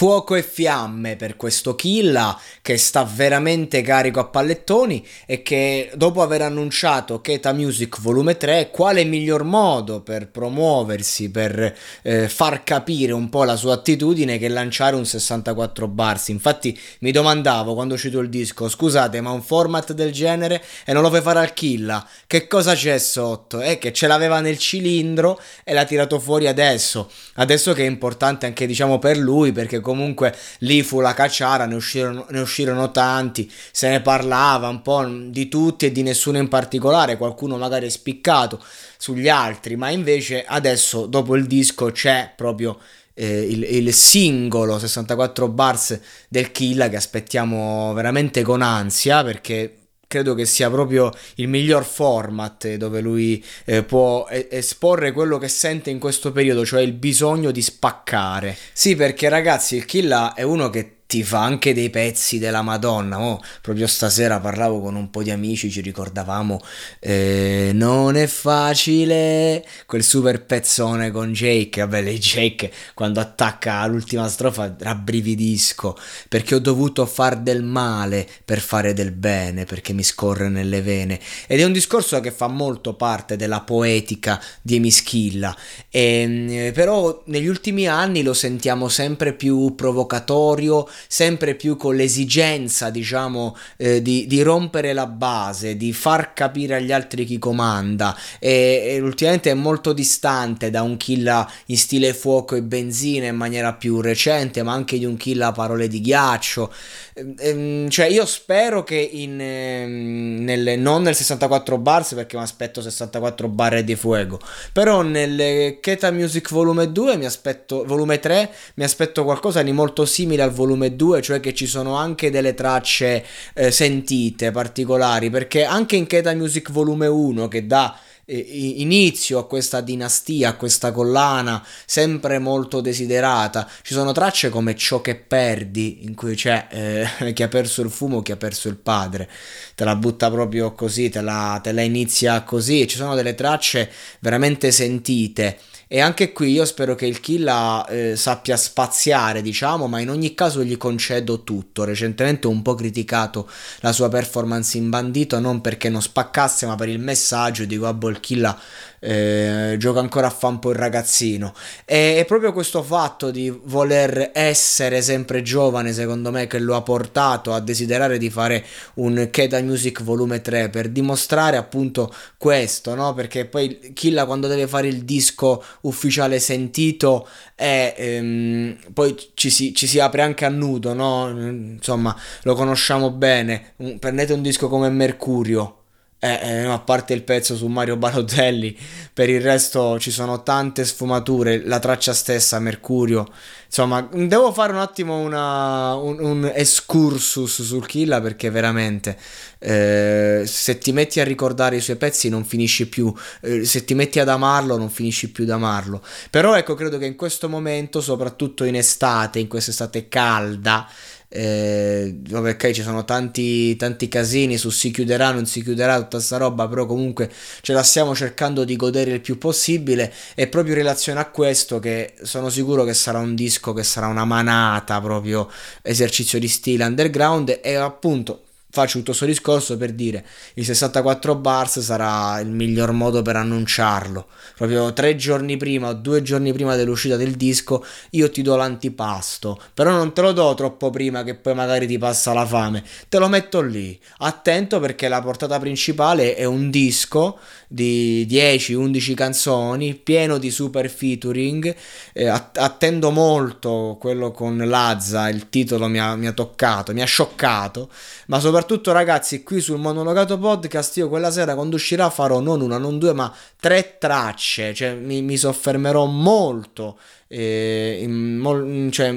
Fuoco e fiamme per questo Killa che sta veramente carico a pallettoni e che dopo aver annunciato Keta Music volume 3, quale miglior modo per promuoversi, per eh, far capire un po' la sua attitudine che lanciare un 64 bars. Infatti mi domandavo quando uscito il disco, scusate ma un format del genere e non lo fai fare al Killa, che cosa c'è sotto? È che ce l'aveva nel cilindro e l'ha tirato fuori adesso, adesso che è importante anche diciamo per lui perché comunque lì fu la cacciara, ne uscirono, ne uscirono tanti, se ne parlava un po' di tutti e di nessuno in particolare, qualcuno magari è spiccato sugli altri, ma invece adesso dopo il disco c'è proprio eh, il, il, singolo 64 bars del Killa che aspettiamo veramente con ansia perché credo che sia proprio il miglior format dove lui eh, può esporre quello che sente in questo periodo, cioè il bisogno di spaccare. Sì, perché ragazzi, il Killa è uno che ti fa anche dei pezzi della Madonna. Oh, proprio stasera parlavo con un po' di amici, ci ricordavamo eh, Non è facile quel super pezzone con Jake. Vabbè, lei Jake quando attacca l'ultima strofa rabbrividisco perché ho dovuto far del male per fare del bene, perché mi scorre nelle vene. Ed è un discorso che fa molto parte della poetica di Emischilla. Ehm, però negli ultimi anni lo sentiamo sempre più provocatorio sempre più con l'esigenza, diciamo, eh, di, di, rompere la base, di far capire agli altri chi comanda e, e ultimamente è molto distante da un kill in stile fuoco e benzina in maniera più recente, ma anche di un kill a parole di ghiaccio. Ehm, cioè io spero che in, ehm, non nel 64 bars perché mi aspetto 64 barre di fuoco però nel Keta Music volume 2 mi aspetto volume 3 mi aspetto qualcosa di molto simile al volume 2 cioè che ci sono anche delle tracce eh, sentite particolari perché anche in Keta Music volume 1 che dà inizio a questa dinastia, a questa collana sempre molto desiderata. Ci sono tracce come Ciò che perdi, in cui c'è eh, chi ha perso il fumo, chi ha perso il padre. Te la butta proprio così, te la, te la inizia così. Ci sono delle tracce veramente sentite. E anche qui io spero che il Killa eh, sappia spaziare, diciamo, ma in ogni caso gli concedo tutto. Recentemente ho un po' criticato la sua performance in bandito, non perché non spaccasse, ma per il messaggio. Dico, ah, boh, il Killa eh, gioca ancora a fa un po' il ragazzino. E è proprio questo fatto di voler essere sempre giovane, secondo me, che lo ha portato a desiderare di fare un Keda Music volume 3 per dimostrare appunto questo, no? Perché poi Killa quando deve fare il disco ufficiale sentito e ehm, poi ci si, ci si, apre anche a nudo, no? Insomma, lo conosciamo bene. Prendete un disco come Mercurio eh, eh, a parte il pezzo su Mario Balotelli, per il resto ci sono tante sfumature, la traccia stessa, Mercurio. Insomma, devo fare un attimo una, un, un, excursus sul Killa perché veramente eh, se ti metti a ricordare i suoi pezzi non finisci più, eh, se ti metti ad amarlo non finisci più ad amarlo. Però ecco, credo che in questo momento, soprattutto in estate, in quest'estate calda, eh, ok, ci sono tanti, tanti casini su si chiuderà, non si chiuderà, tutta sta roba, però comunque ce la stiamo cercando di godere il più possibile. E proprio in relazione a questo, che sono sicuro che sarà un disco che sarà una manata, proprio esercizio di stile underground. E appunto faccio tutto questo discorso per dire il 64 bars sarà il miglior modo per annunciarlo. Proprio tre giorni prima o due giorni prima dell'uscita del disco io ti do l'antipasto. Però non te lo do troppo prima che poi magari ti passa la fame. Te lo metto lì attento perché la portata principale è un disco di 10-11 canzoni pieno di super featuring. Eh, attendo molto quello con Lazza il titolo mi ha, mi ha toccato mi ha scioccato ma soprattutto soprattutto ragazzi qui sul monologato podcast io quella sera quando uscirà farò non una non due ma tre tracce. Cioè mi, mi soffermerò molto eh, in, cioè,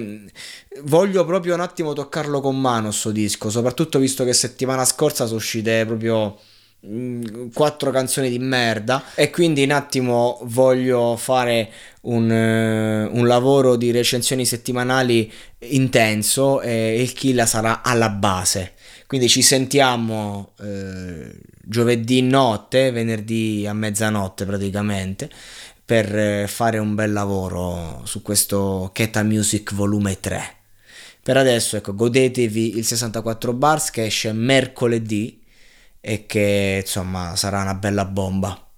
voglio proprio un attimo toccarlo con mano sto disco. Soprattutto visto che settimana scorsa sono uscite proprio mm, quattro canzoni di merda. E quindi un attimo voglio fare un, eh, un lavoro di recensioni settimanali intenso e il kill sarà alla base quindi ci sentiamo eh, giovedì notte venerdì a mezzanotte praticamente per eh, fare un bel lavoro su questo Keta Music volume 3 per adesso, ecco, godetevi il 64 bars che esce mercoledì e che insomma sarà una bella bomba.